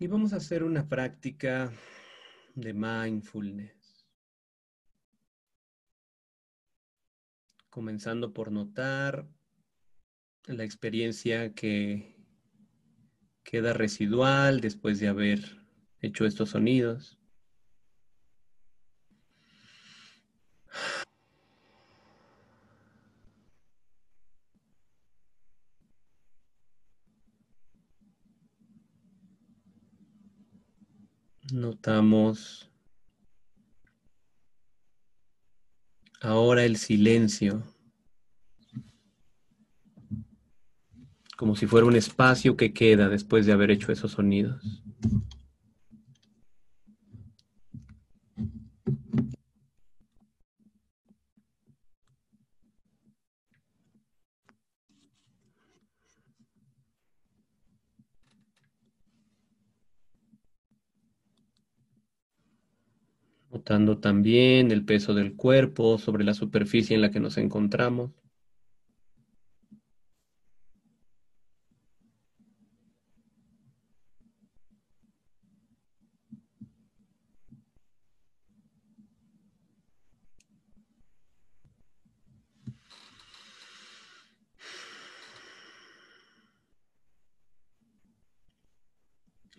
Y vamos a hacer una práctica de mindfulness. Comenzando por notar la experiencia que queda residual después de haber hecho estos sonidos. Notamos ahora el silencio, como si fuera un espacio que queda después de haber hecho esos sonidos. También el peso del cuerpo sobre la superficie en la que nos encontramos.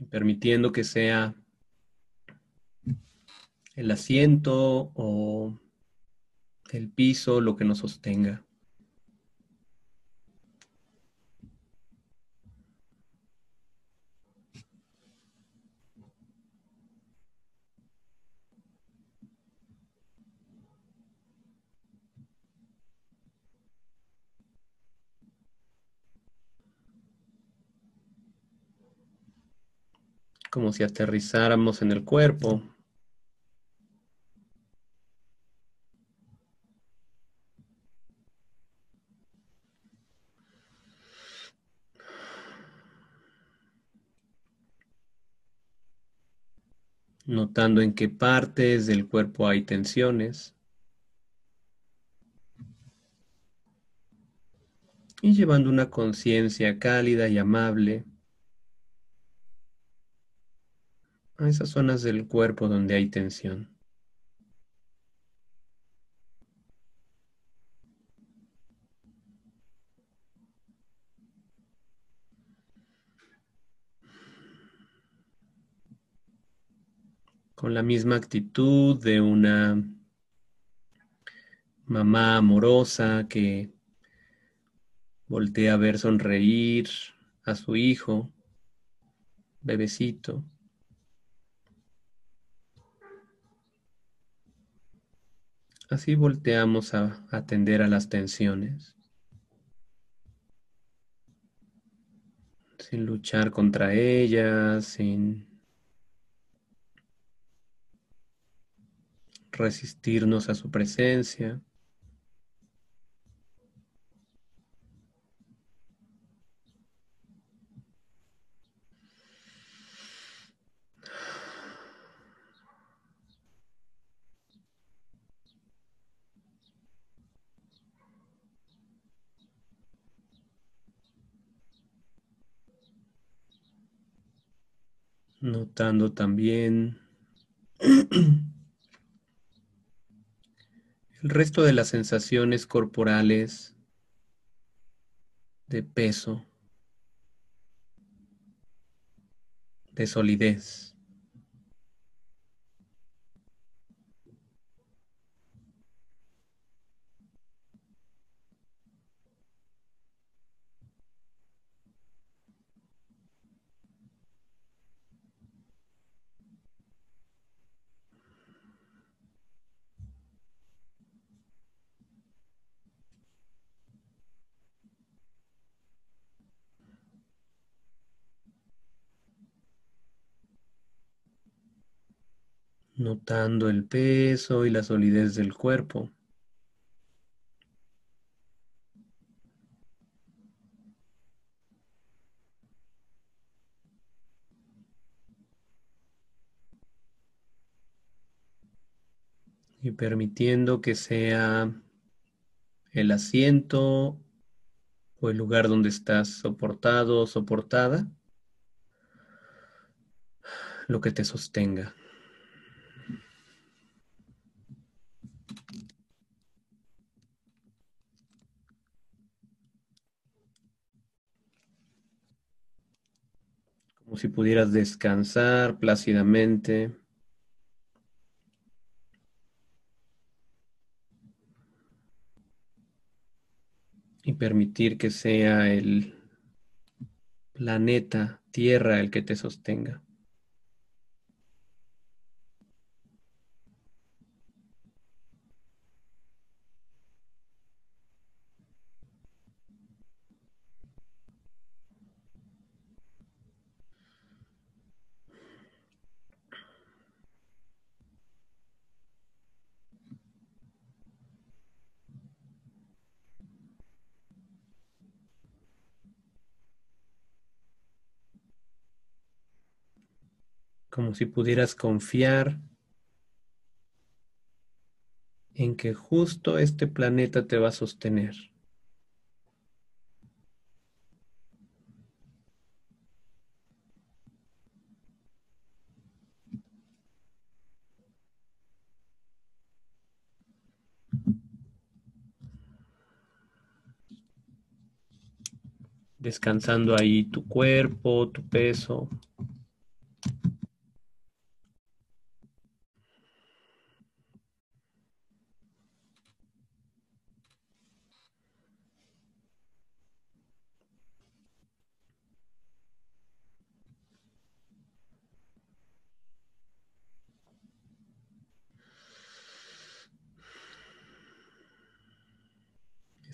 permitiendo que sea el asiento o el piso lo que nos sostenga. como si aterrizáramos en el cuerpo. Notando en qué partes del cuerpo hay tensiones. Y llevando una conciencia cálida y amable a esas zonas del cuerpo donde hay tensión. Con la misma actitud de una mamá amorosa que voltea a ver sonreír a su hijo, bebecito. Así volteamos a atender a las tensiones, sin luchar contra ellas, sin resistirnos a su presencia. Notando también El resto de las sensaciones corporales de peso, de solidez. El peso y la solidez del cuerpo. Y permitiendo que sea el asiento o el lugar donde estás soportado o soportada lo que te sostenga. Pudieras descansar plácidamente. Y permitir que sea el planeta Tierra el que te sostenga. Como si pudieras confiar en que justo este planeta te va a sostener. Descansando ahí tu cuerpo, tu peso.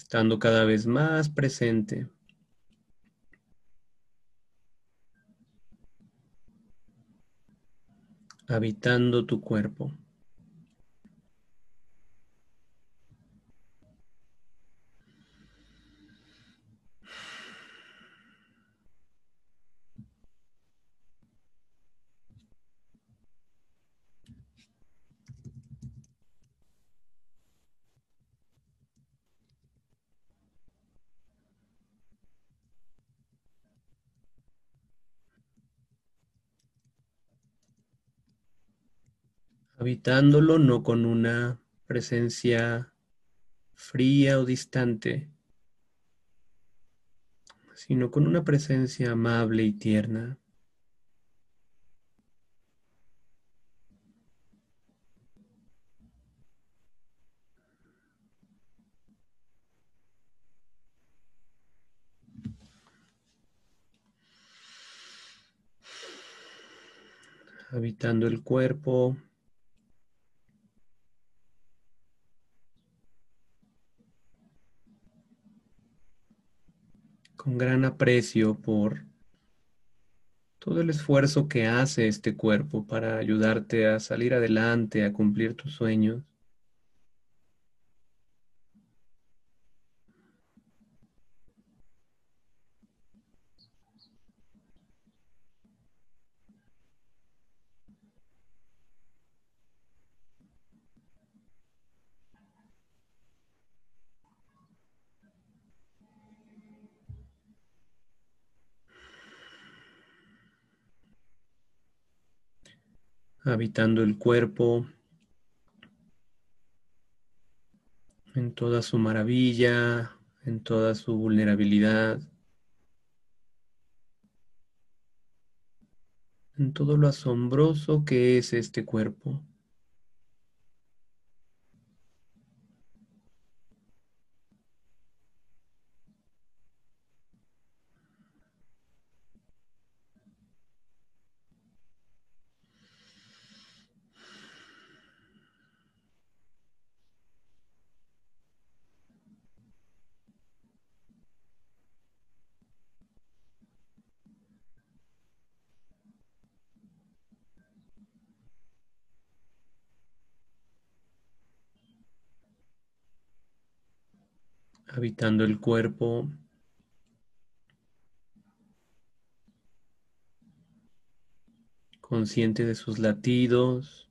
Estando cada vez más presente. habitando tu cuerpo. Habitándolo no con una presencia fría o distante, sino con una presencia amable y tierna. habitando el cuerpo, con gran aprecio por todo el esfuerzo que hace este cuerpo para ayudarte a salir adelante, a cumplir tus sueños. Habitando el cuerpo en toda su maravilla, en toda su vulnerabilidad, en todo lo asombroso que es este cuerpo. El cuerpo. Consciente de sus latidos,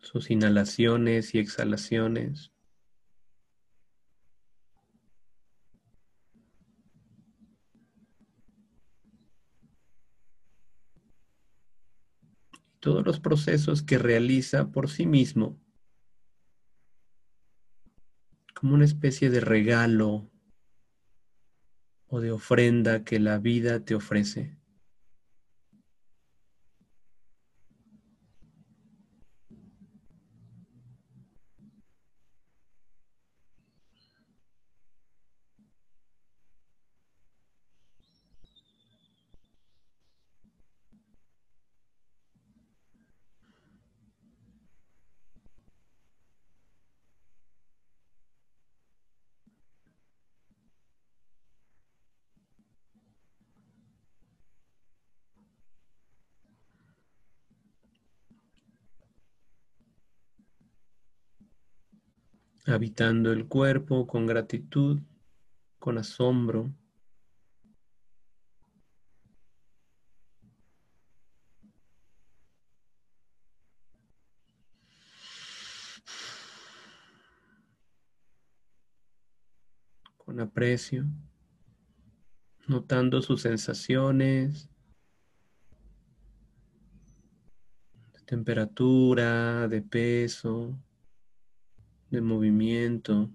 sus inhalaciones y exhalaciones. todos los procesos que realiza por sí mismo como una especie de regalo o de ofrenda que la vida te ofrece. Habitando el cuerpo con gratitud, con asombro. con aprecio, notando sus sensaciones, de temperatura, de peso, de movimiento.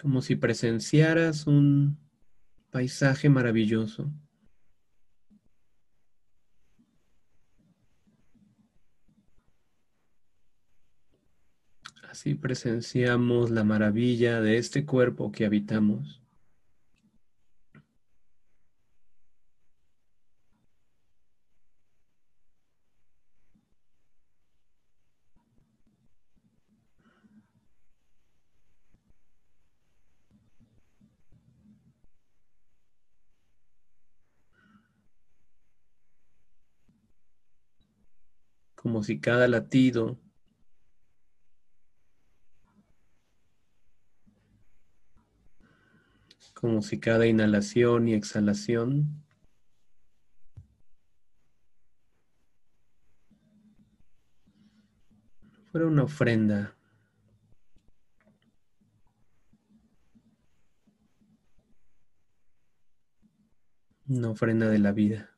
Como si presenciaras un paisaje maravilloso. Así presenciamos la maravilla de este cuerpo que habitamos. Como si cada latido como si cada inhalación y exhalación fuera una ofrenda. Una ofrenda de la vida.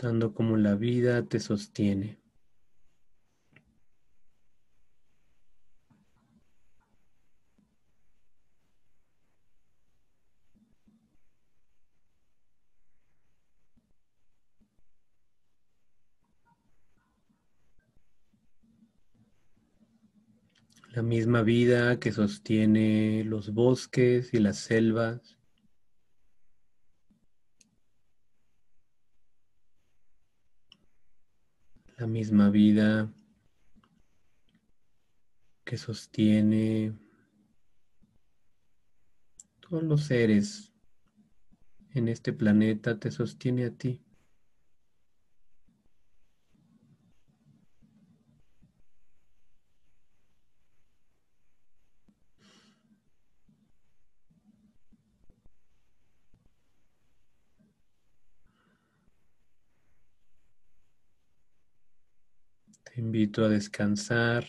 Notando cómo la vida te sostiene. La misma vida que sostiene los bosques y las selvas. La misma vida que sostiene todos los seres en este planeta, te sostiene a ti. Te invito a descansar.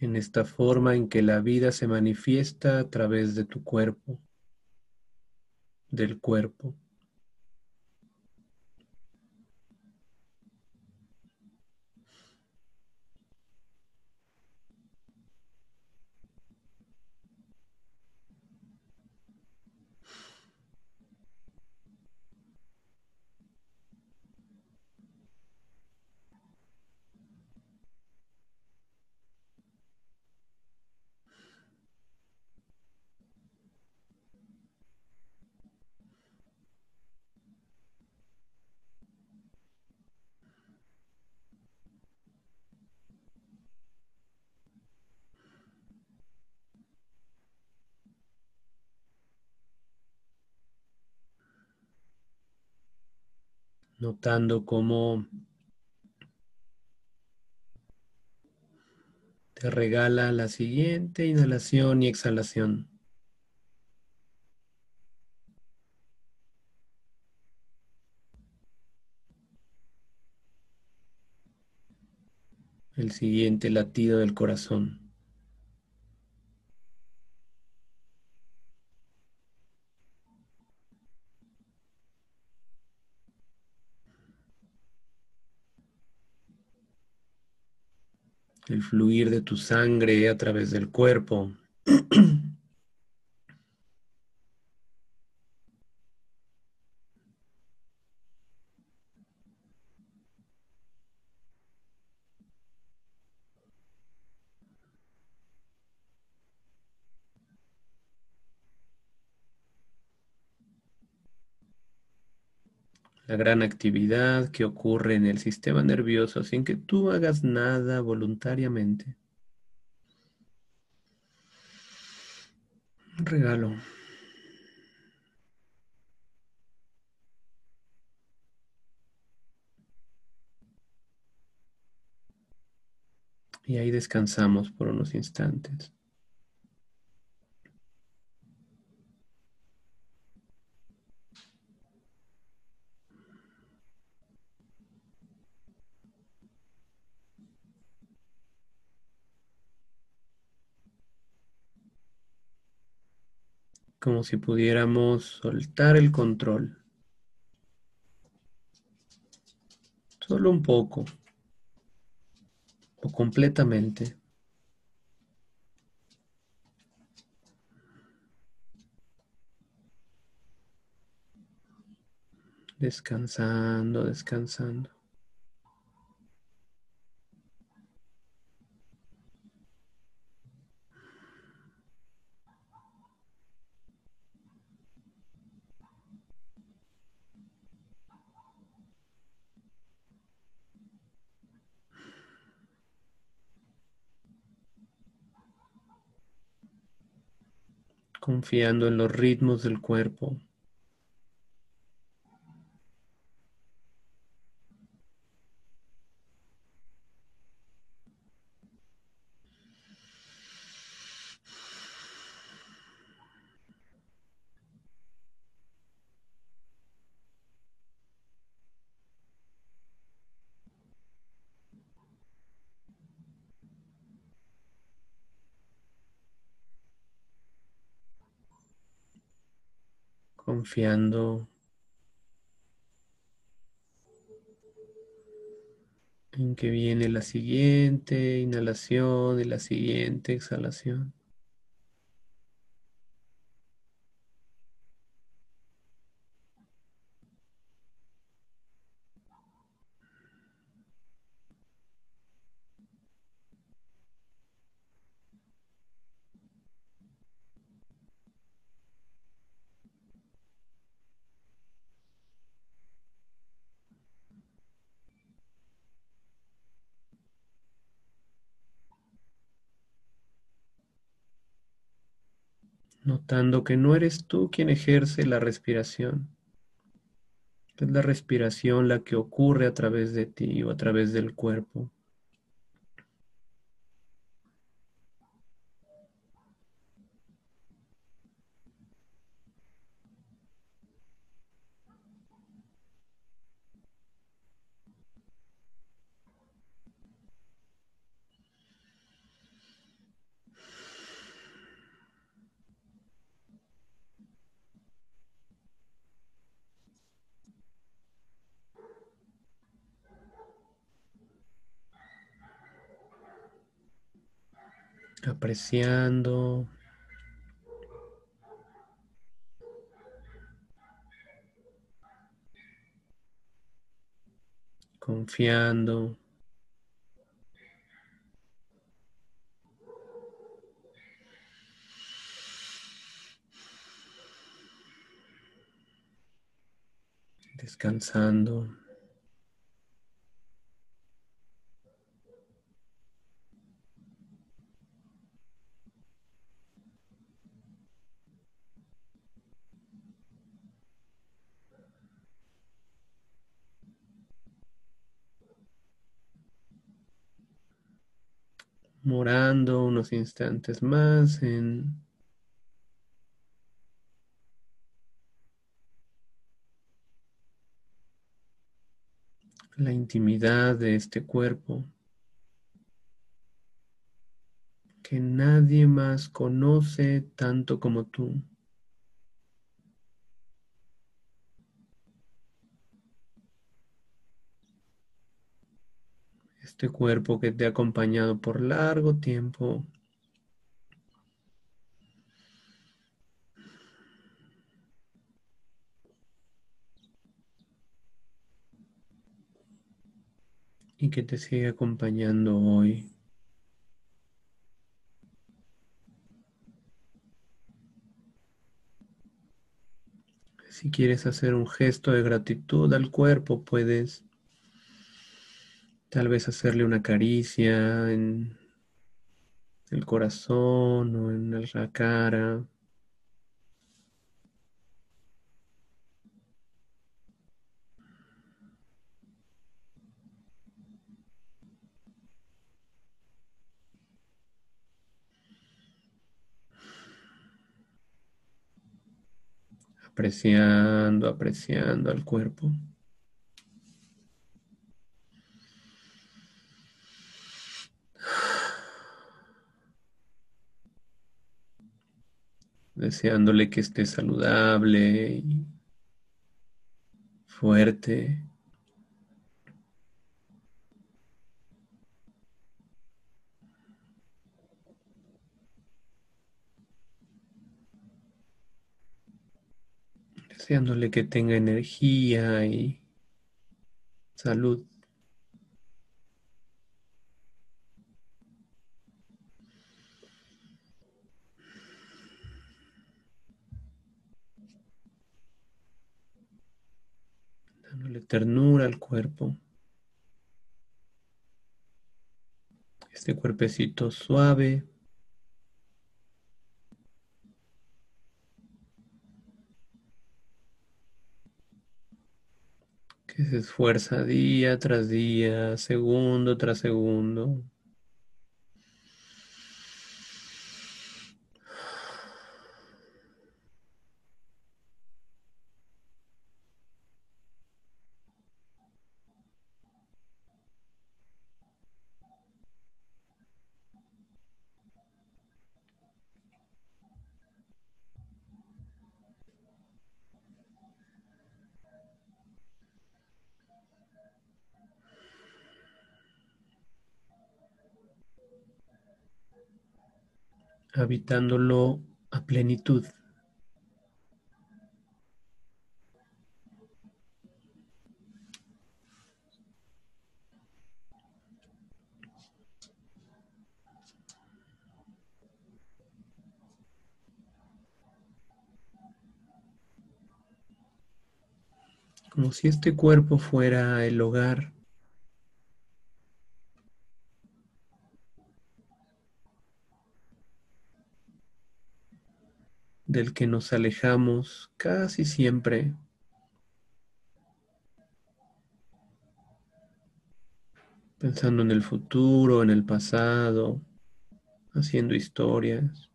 en esta forma en que la vida se manifiesta a través de tu cuerpo, del cuerpo. Notando cómo te regala la siguiente inhalación y exhalación. El siguiente latido del corazón. El fluir de tu sangre a través del cuerpo. la gran actividad que ocurre en el sistema nervioso sin que tú hagas nada voluntariamente. Un regalo. Y ahí descansamos por unos instantes. Como si pudiéramos soltar el control. Solo un poco o completamente. Descansando, descansando. Confiando en los ritmos del cuerpo. Confiando en que viene la siguiente inhalación y la siguiente exhalación. Notando que no eres tú quien ejerce la respiración. Es la respiración la que ocurre a través de ti o a través del cuerpo. Apreciando. Confiando. Descansando. Unos instantes más en la intimidad de este cuerpo que nadie más conoce tanto como tú. Este cuerpo que te ha acompañado por largo tiempo. y que te sigue acompañando hoy. Si quieres hacer un gesto de gratitud al cuerpo, puedes tal vez hacerle una caricia en el corazón o en la cara. apreciando, apreciando al cuerpo. Deseándole que esté saludable y fuerte. deseándole que tenga energía y salud. Dándole ternura al cuerpo. Este cuerpecito suave. que se esfuerza día tras día, segundo tras segundo. Habitándolo a plenitud. Como si este cuerpo fuera el hogar del que nos alejamos casi siempre. Pensando en el futuro, en el pasado, haciendo historias.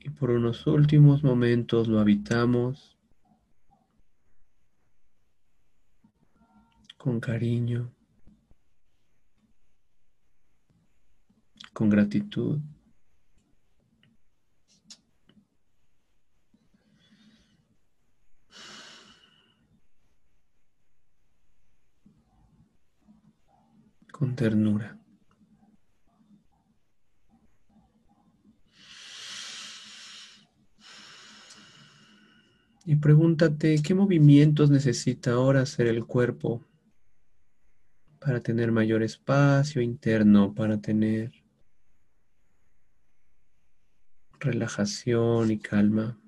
Y por unos últimos momentos lo habitamos con cariño, con gratitud. con ternura. Y pregúntate qué movimientos necesita ahora hacer el cuerpo para tener mayor espacio interno, para tener relajación y calma.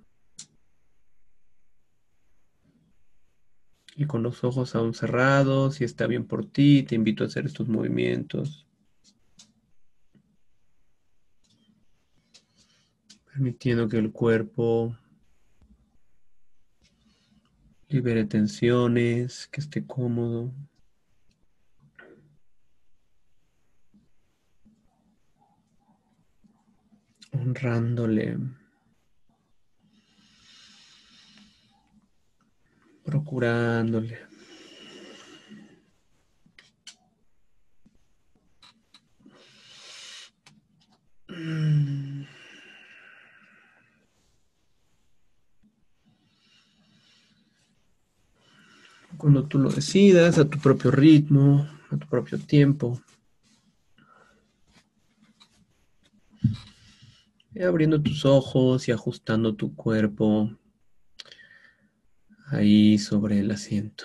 Y con los ojos aún cerrados, si está bien por ti, te invito a hacer estos movimientos. Permitiendo que el cuerpo libere tensiones, que esté cómodo. Honrándole. Procurándole. Cuando tú lo decidas, a tu propio ritmo, a tu propio tiempo. Abriendo tus ojos y ajustando tu cuerpo ahí sobre el asiento.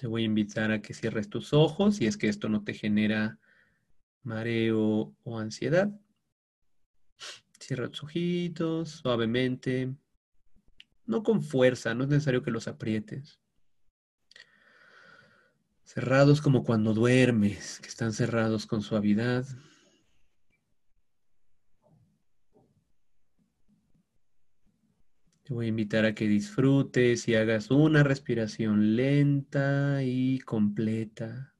Te voy a invitar a que cierres tus ojos si es que esto no te genera mareo o ansiedad. Cierra tus ojitos suavemente. No con fuerza, no es necesario que los aprietes. Cerrados como cuando duermes, que están cerrados con suavidad. Te voy a invitar a que disfrutes y hagas una respiración lenta y completa.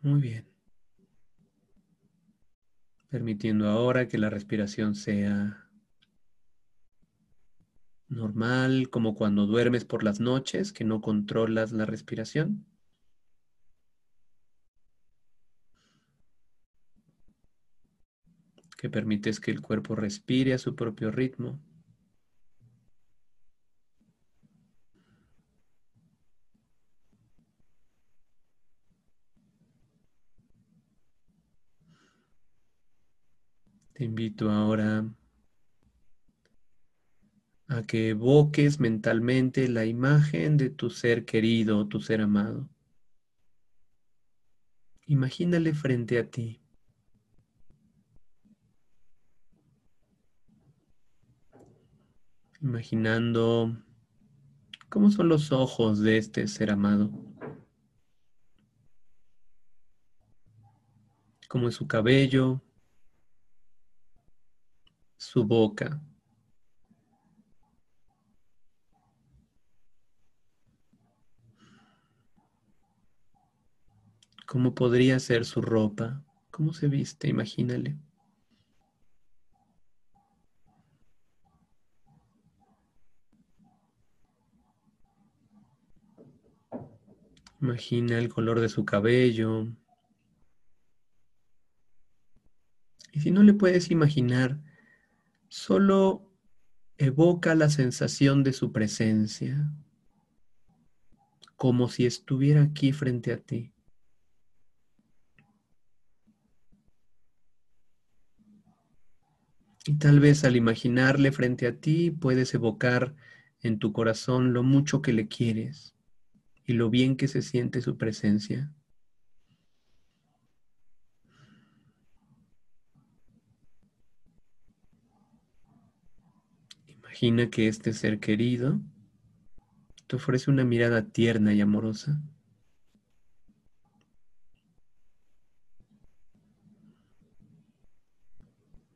Muy bien. Permitiendo ahora que la respiración sea normal, como cuando duermes por las noches, que no controlas la respiración. Que permites que el cuerpo respire a su propio ritmo. Te invito ahora a que evoques mentalmente la imagen de tu ser querido, tu ser amado. Imagínale frente a ti. Imaginando cómo son los ojos de este ser amado. Cómo es su cabello, su boca. ¿Cómo podría ser su ropa? ¿Cómo se viste? Imagínale. Imagina el color de su cabello. Y si no le puedes imaginar, solo evoca la sensación de su presencia, como si estuviera aquí frente a ti. Y tal vez al imaginarle frente a ti puedes evocar en tu corazón lo mucho que le quieres y lo bien que se siente su presencia. Imagina que este ser querido te ofrece una mirada tierna y amorosa.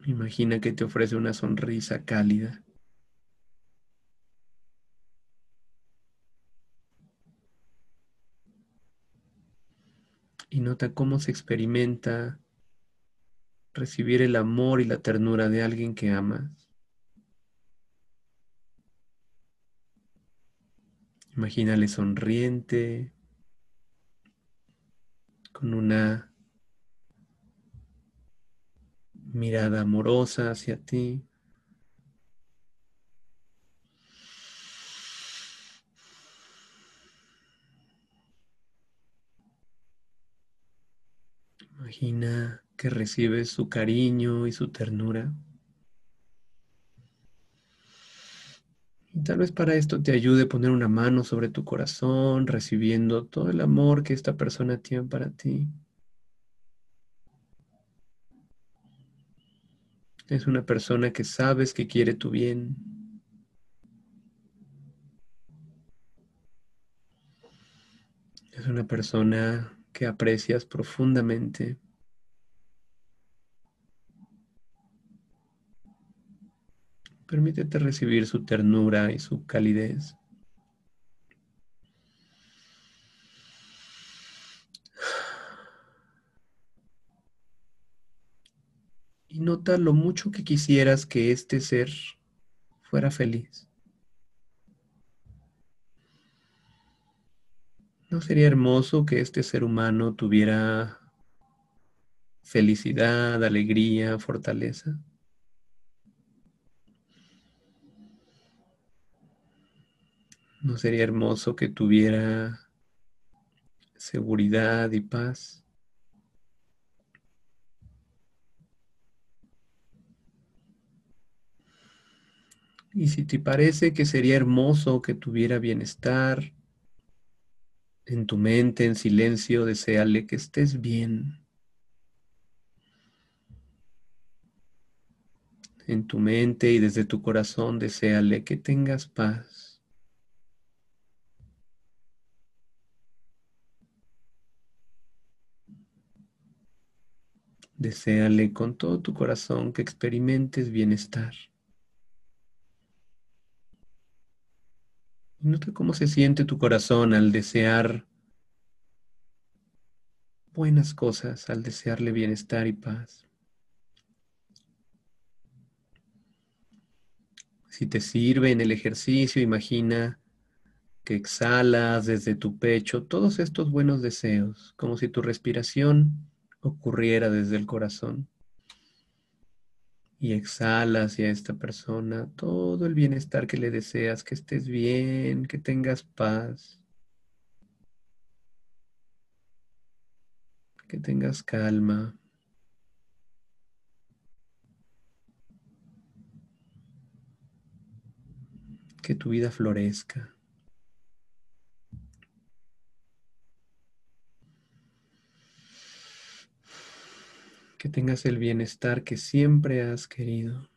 Imagina que te ofrece una sonrisa cálida. Y nota cómo se experimenta recibir el amor y la ternura de alguien que amas. Imagínale sonriente, con una mirada amorosa hacia ti. Imagina que recibes su cariño y su ternura. Y tal vez para esto te ayude poner una mano sobre tu corazón, recibiendo todo el amor que esta persona tiene para ti. Es una persona que sabes que quiere tu bien. Es una persona que aprecias profundamente. Permítete recibir su ternura y su calidez. Y nota lo mucho que quisieras que este ser fuera feliz. ¿No sería hermoso que este ser humano tuviera felicidad, alegría, fortaleza? ¿No sería hermoso que tuviera seguridad y paz? Y si te parece que sería hermoso que tuviera bienestar en tu mente, en silencio, deséale que estés bien. En tu mente y desde tu corazón, deséale que tengas paz. Deseale con todo tu corazón que experimentes bienestar. Nota cómo se siente tu corazón al desear buenas cosas, al desearle bienestar y paz. Si te sirve en el ejercicio, imagina que exhalas desde tu pecho todos estos buenos deseos, como si tu respiración ocurriera desde el corazón y exhala hacia esta persona todo el bienestar que le deseas, que estés bien, que tengas paz, que tengas calma. Que tu vida florezca. Que tengas el bienestar que siempre has querido.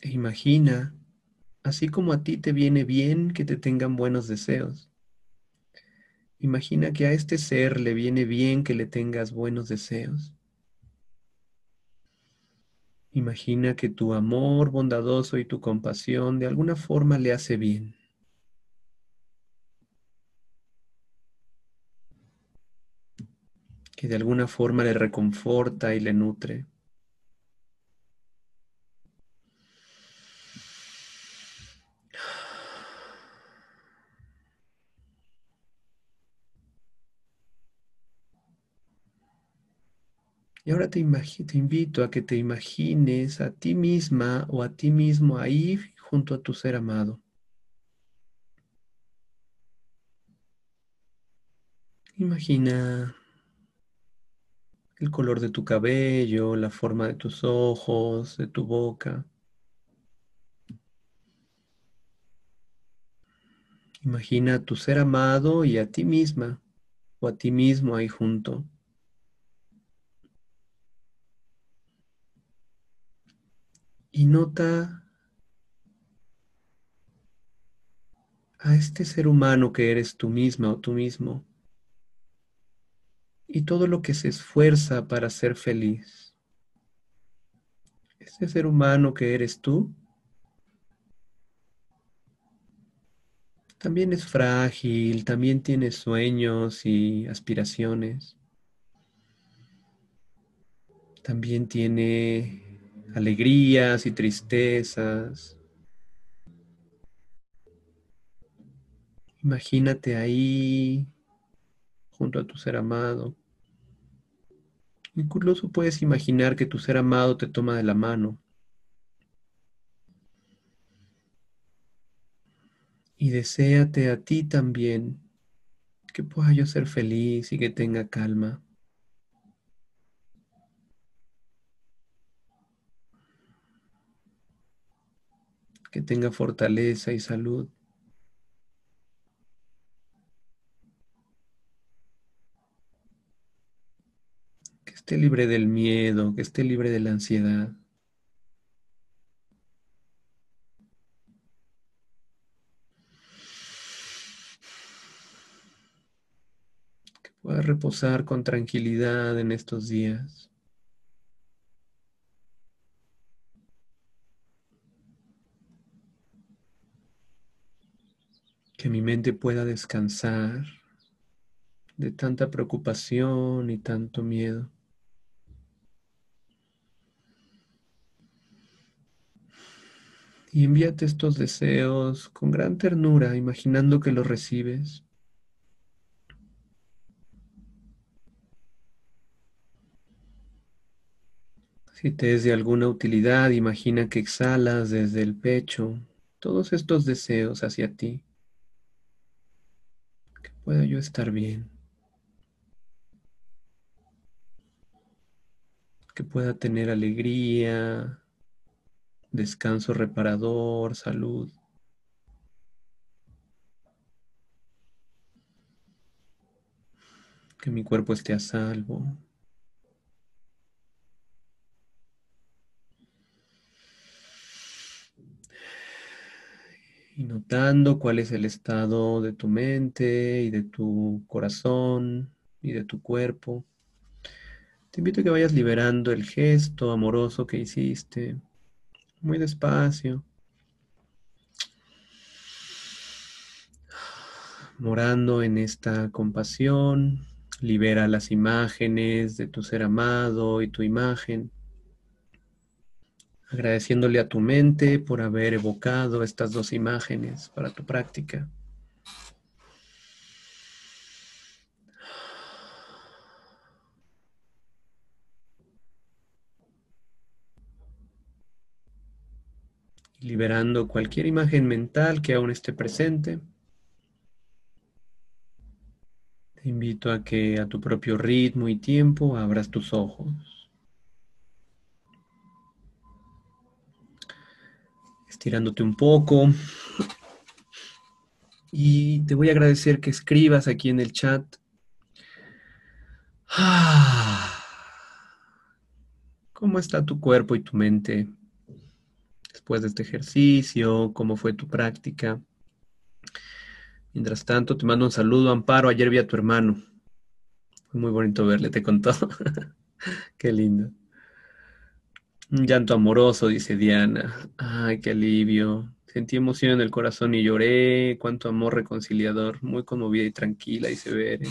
E imagina, así como a ti te viene bien que te tengan buenos deseos, imagina que a este ser le viene bien que le tengas buenos deseos. Imagina que tu amor bondadoso y tu compasión de alguna forma le hace bien. Que de alguna forma le reconforta y le nutre. Y ahora te, invito a que te imagines a ti misma o a ti mismo ahí junto a tu ser amado. Imagina el color de tu cabello, la forma de tus ojos, de tu boca. Imagina a tu ser amado y a ti misma o a ti mismo ahí junto. Y nota a este ser humano que eres tú misma o tú mismo y todo lo que se esfuerza para ser feliz. Ese ser humano que eres tú también es frágil, también tiene sueños y aspiraciones. También tiene alegrías y tristezas. Imagínate ahí junto a tu ser amado. Incluso puedes imaginar que tu ser amado te toma de la mano. Y deséate a ti también que pueda yo ser feliz y que tenga calma. Que tenga fortaleza y salud. Esté libre del miedo, que esté libre de la ansiedad. Que pueda reposar con tranquilidad en estos días. Que mi mente pueda descansar de tanta preocupación y tanto miedo. Y envíate estos deseos con gran ternura, imaginando que los recibes. Si te es de alguna utilidad, imagina que exhalas desde el pecho todos estos deseos hacia ti. Que pueda yo estar bien. que pueda tener alegría, descanso reparador, salud. Que mi cuerpo esté a salvo. Y notando cuál es el estado de tu mente y de tu corazón y de tu cuerpo. Te invito a que vayas liberando el gesto amoroso que hiciste, muy despacio. Morando en esta compasión, libera las imágenes de tu ser amado y tu imagen, agradeciéndole a tu mente por haber evocado estas dos imágenes para tu práctica. Liberando cualquier imagen mental que aún esté presente. Te invito a que a tu propio ritmo y tiempo abras tus ojos. Estirándote un poco. Y te voy a agradecer que escribas aquí en el chat. ¿Cómo está tu cuerpo y tu mente después de este ejercicio, cómo fue tu práctica. Mientras tanto, te mando un saludo, Amparo. Ayer vi a tu hermano. Fue muy bonito verle, te contó. qué lindo. Un llanto amoroso, dice Diana. Ay, qué alivio. Sentí emoción en el corazón y lloré. Cuánto amor reconciliador. Muy conmovida y tranquila, dice Bere.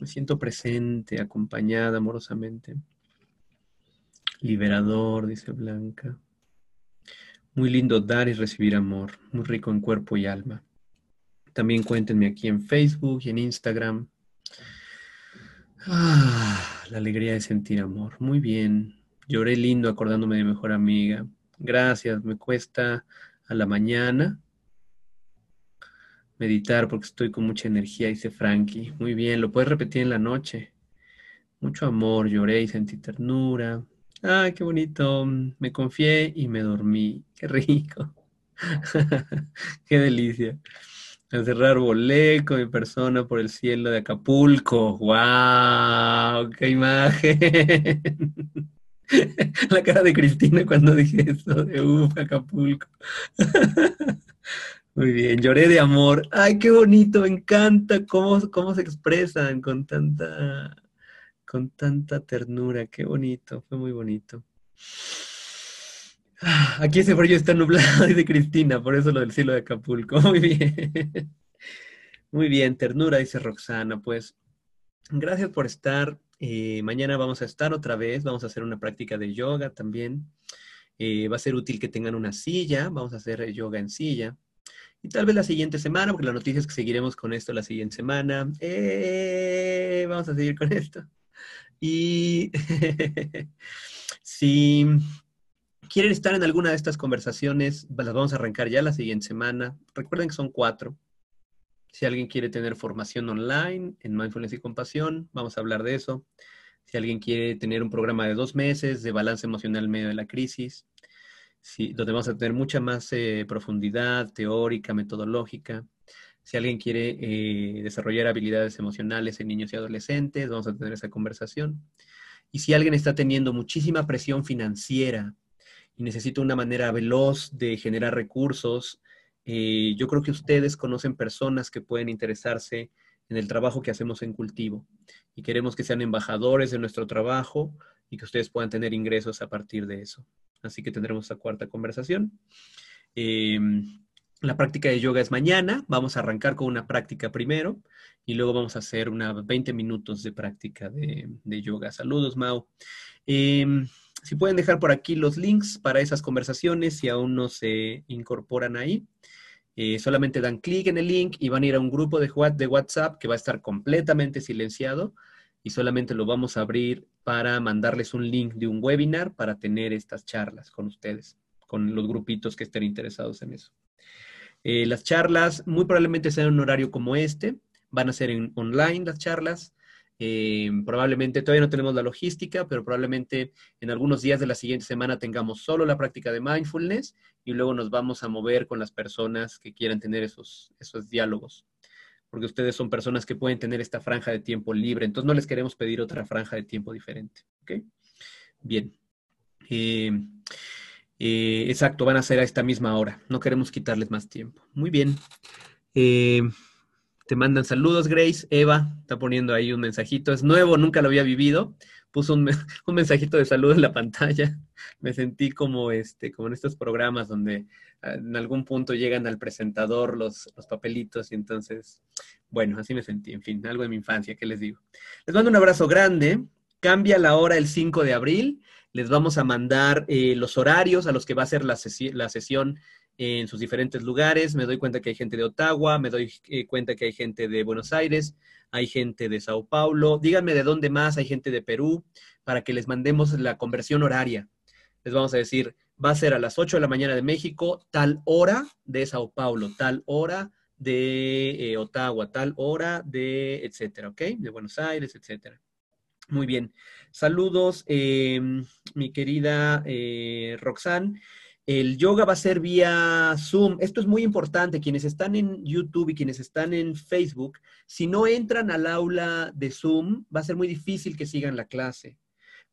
Me siento presente, acompañada amorosamente. Liberador, dice Blanca. Muy lindo dar y recibir amor, muy rico en cuerpo y alma. También cuéntenme aquí en Facebook y en Instagram. Ah, la alegría de sentir amor. Muy bien. Lloré lindo acordándome de mi mejor amiga. Gracias. Me cuesta a la mañana meditar porque estoy con mucha energía, dice Frankie. Muy bien. Lo puedes repetir en la noche. Mucho amor. Lloré y sentí ternura. Ay, qué bonito. Me confié y me dormí. Qué rico. qué delicia. A cerrar volé con mi persona por el cielo de Acapulco. ¡Wow! ¡Qué imagen! La cara de Cristina cuando dije eso de uf, Acapulco. Muy bien, lloré de amor. ¡Ay, qué bonito! Me encanta cómo, cómo se expresan con tanta con tanta ternura. Qué bonito, fue muy bonito. Aquí ese brillo está nublado, dice Cristina, por eso lo del cielo de Acapulco. Muy bien. Muy bien, ternura, dice Roxana. Pues gracias por estar. Eh, mañana vamos a estar otra vez, vamos a hacer una práctica de yoga también. Eh, va a ser útil que tengan una silla, vamos a hacer yoga en silla. Y tal vez la siguiente semana, porque la noticia es que seguiremos con esto la siguiente semana. Eh, vamos a seguir con esto. Y si quieren estar en alguna de estas conversaciones, las vamos a arrancar ya la siguiente semana. Recuerden que son cuatro. Si alguien quiere tener formación online en mindfulness y compasión, vamos a hablar de eso. Si alguien quiere tener un programa de dos meses de balance emocional en medio de la crisis, donde vamos a tener mucha más eh, profundidad teórica, metodológica. Si alguien quiere eh, desarrollar habilidades emocionales en niños y adolescentes, vamos a tener esa conversación. Y si alguien está teniendo muchísima presión financiera y necesita una manera veloz de generar recursos, eh, yo creo que ustedes conocen personas que pueden interesarse en el trabajo que hacemos en cultivo y queremos que sean embajadores de nuestro trabajo y que ustedes puedan tener ingresos a partir de eso. Así que tendremos esa cuarta conversación. Em, la práctica de yoga es mañana. Vamos a arrancar con una práctica primero y luego vamos a hacer unos 20 minutos de práctica de, yoga. Saludos, Mao. Em, si pueden dejar por aquí los links para esas conversaciones, si aún no se incorporan ahí, eh, solamente dan clic en el link y van a ir a un grupo de WhatsApp que va a estar completamente silenciado y solamente lo vamos a abrir para mandarles un link de un webinar para tener estas charlas con ustedes, con los grupitos que estén interesados en eso. Eh, las charlas muy probablemente sean en un horario como este, van a ser en online las charlas. Eh, probablemente todavía no tenemos la logística, pero probablemente en algunos días de la siguiente semana tengamos solo la práctica de mindfulness y luego nos vamos a mover con las personas que quieran tener esos, esos diálogos. Porque ustedes son personas que pueden tener esta franja de tiempo libre, entonces no les queremos pedir otra franja de tiempo diferente. ¿ok? Bien. Eh, eh, exacto, van a ser a esta misma hora. No queremos quitarles más tiempo. Muy bien. Eh, te mandan saludos, Grace. Eva está poniendo ahí un mensajito. Es nuevo, nunca lo había vivido. Puso un, mensajito de salud en la pantalla. Me sentí como, este, como en estos programas donde ah, en algún punto llegan al presentador los, los papelitos y entonces, bueno, así me sentí. En fin, algo de mi infancia, ¿qué les digo? Les mando un abrazo grande. Cambia la hora el 5 de abril. Les vamos a mandar eh, los horarios a los que va a ser la, sesión en sus diferentes lugares. Me doy cuenta que hay gente de Ottawa, me doy eh, cuenta que hay gente de Buenos Aires, hay gente de Sao Paulo. Díganme de dónde más hay gente de Perú para que les mandemos la conversión horaria. Les vamos a decir, va a ser a las 8 de la mañana de México, tal hora de Sao Paulo, tal hora de eh, Ottawa, tal hora de, etcétera, ¿ok? De Buenos Aires, etcétera. Muy bien. Saludos, eh, mi querida Roxanne. El yoga va a ser vía Zoom. Esto es muy importante. Quienes están en YouTube y quienes están en Facebook, si no entran al aula de Zoom, va a ser muy difícil que sigan la clase.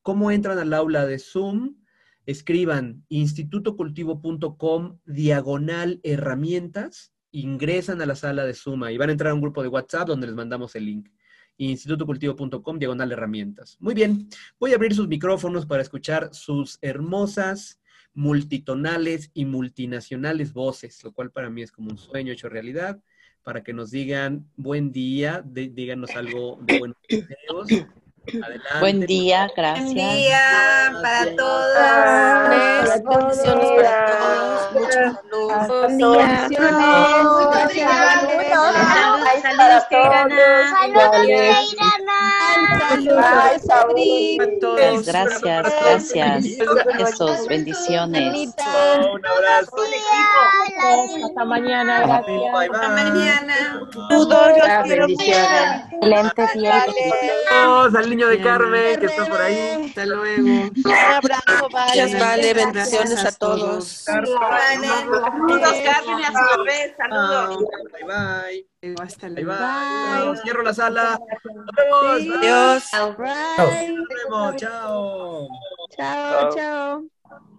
¿Cómo entran al aula de Zoom? Escriban institutocultivo.com diagonal herramientas, ingresan a la sala de Zoom y van a entrar a un grupo de WhatsApp donde les mandamos el link institutocultivo.com, diagonal herramientas. Muy bien, voy a abrir sus micrófonos para escuchar sus hermosas multitonales y multinacionales voces, lo cual para mí es como un sueño hecho realidad, para que nos digan buen día, díganos algo de buenos deseos. Adelante. Buen día, gracias. Buen día para todos. Bendiciones para todos. Muchas saludos. Buen día. Saludos, Saludos, Saludos, Gracias, gracias. Besos, bendiciones. Un abrazo. Hasta mañana, gracias. Hasta mañana. Saludos, bendiciones. Excelente día. Saludos al niño de Carmen que está por ahí. Hasta luego. Un abrazo, Gracias, vale. Bendiciones a todos. Saludos, Carmen, y a su bebé. Saludos. Bye, bye. Hasta Bye, luego. bye. Cierro la sala. Nos vemos. Adiós. Nos vemos. Chao. Chao, chao.